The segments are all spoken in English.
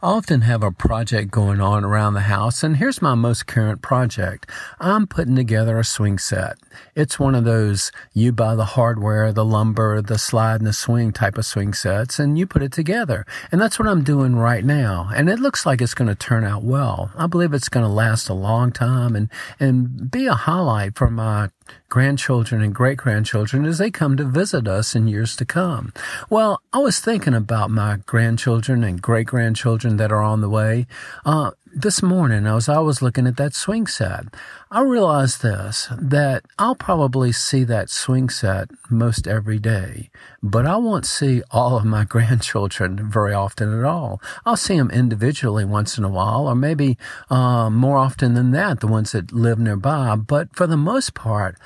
I often have a project going on around the house, and here's my most current project. I'm putting together a swing set. It's one of those you buy the hardware, the lumber, the slide and the swing type of swing sets, and you put it together. And that's what I'm doing right now. And it looks like it's going to turn out well. I believe it's going to last a long time and, and be a highlight for my grandchildren and great grandchildren as they come to visit us in years to come. Well, I was thinking about my grandchildren and great grandchildren that are on the way. Uh, this morning, as I was looking at that swing set, I realized this that I'll probably see that swing set most every day, but I won't see all of my grandchildren very often at all. I'll see them individually once in a while, or maybe uh, more often than that, the ones that live nearby. But for the most part,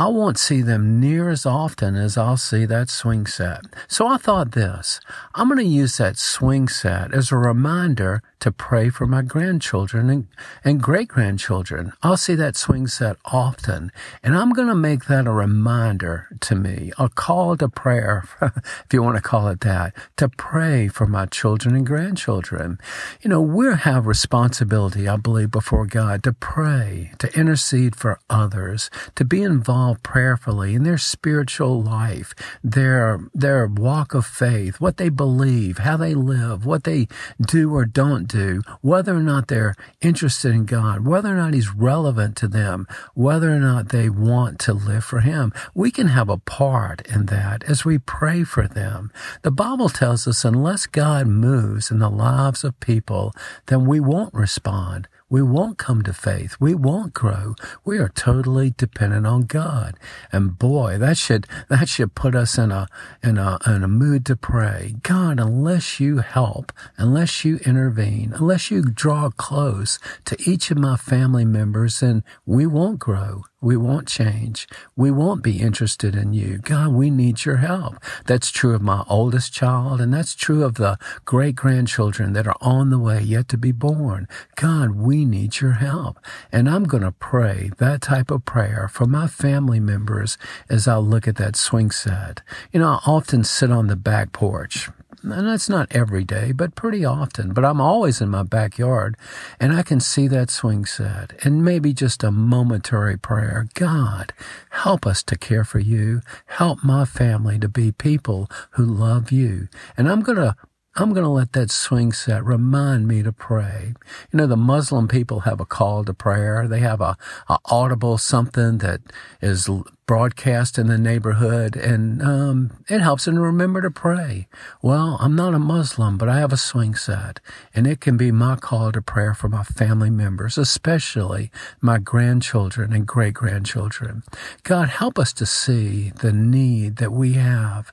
I won't see them near as often as I'll see that swing set. So I thought this I'm going to use that swing set as a reminder to pray for my grandchildren and, and great grandchildren. I'll see that swing set often, and I'm going to make that a reminder to me, a call to prayer, if you want to call it that, to pray for my children and grandchildren. You know, we have responsibility, I believe, before God to pray, to intercede for others, to be involved prayerfully in their spiritual life, their, their walk of faith, what they believe, how they live, what they do or don't do, whether or not they're interested in God, whether or not He's relevant to them, whether or not they want to live for Him. We can have a part in that as we pray for them. The Bible tells us unless God moves in the lives of people, then we won't respond we won't come to faith. We won't grow. We are totally dependent on God. And boy, that should, that should put us in a, in a, in a mood to pray. God, unless you help, unless you intervene, unless you draw close to each of my family members, then we won't grow. We won't change. We won't be interested in you. God, we need your help. That's true of my oldest child, and that's true of the great grandchildren that are on the way yet to be born. God, we need your help. And I'm going to pray that type of prayer for my family members as I look at that swing set. You know, I often sit on the back porch and that's not every day, but pretty often. But I'm always in my backyard and I can see that swing set and maybe just a momentary prayer. God, help us to care for you. Help my family to be people who love you. And I'm going to I'm going to let that swing set remind me to pray. You know, the Muslim people have a call to prayer. They have a, a audible something that is broadcast in the neighborhood, and um, it helps them remember to pray. Well, I'm not a Muslim, but I have a swing set, and it can be my call to prayer for my family members, especially my grandchildren and great grandchildren. God, help us to see the need that we have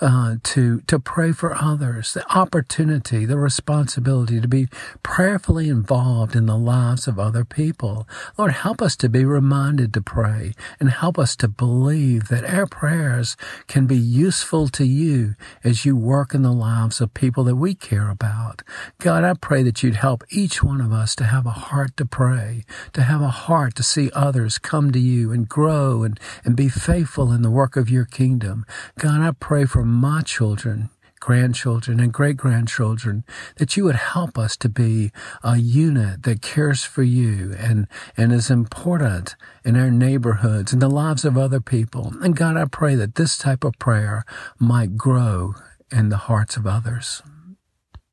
uh, to to pray for others, the opportunity, the responsibility to be prayerfully involved in the lives of other people. Lord, help us to be reminded to pray, and help us to believe that our prayers can be useful to you as you work in the lives of people that we care about. God, I pray that you'd help each one of us to have a heart to pray, to have a heart to see others come to you and grow and, and be faithful in the work of your kingdom. God, I pray for my children grandchildren and great grandchildren, that you would help us to be a unit that cares for you and, and is important in our neighborhoods and the lives of other people. And God, I pray that this type of prayer might grow in the hearts of others.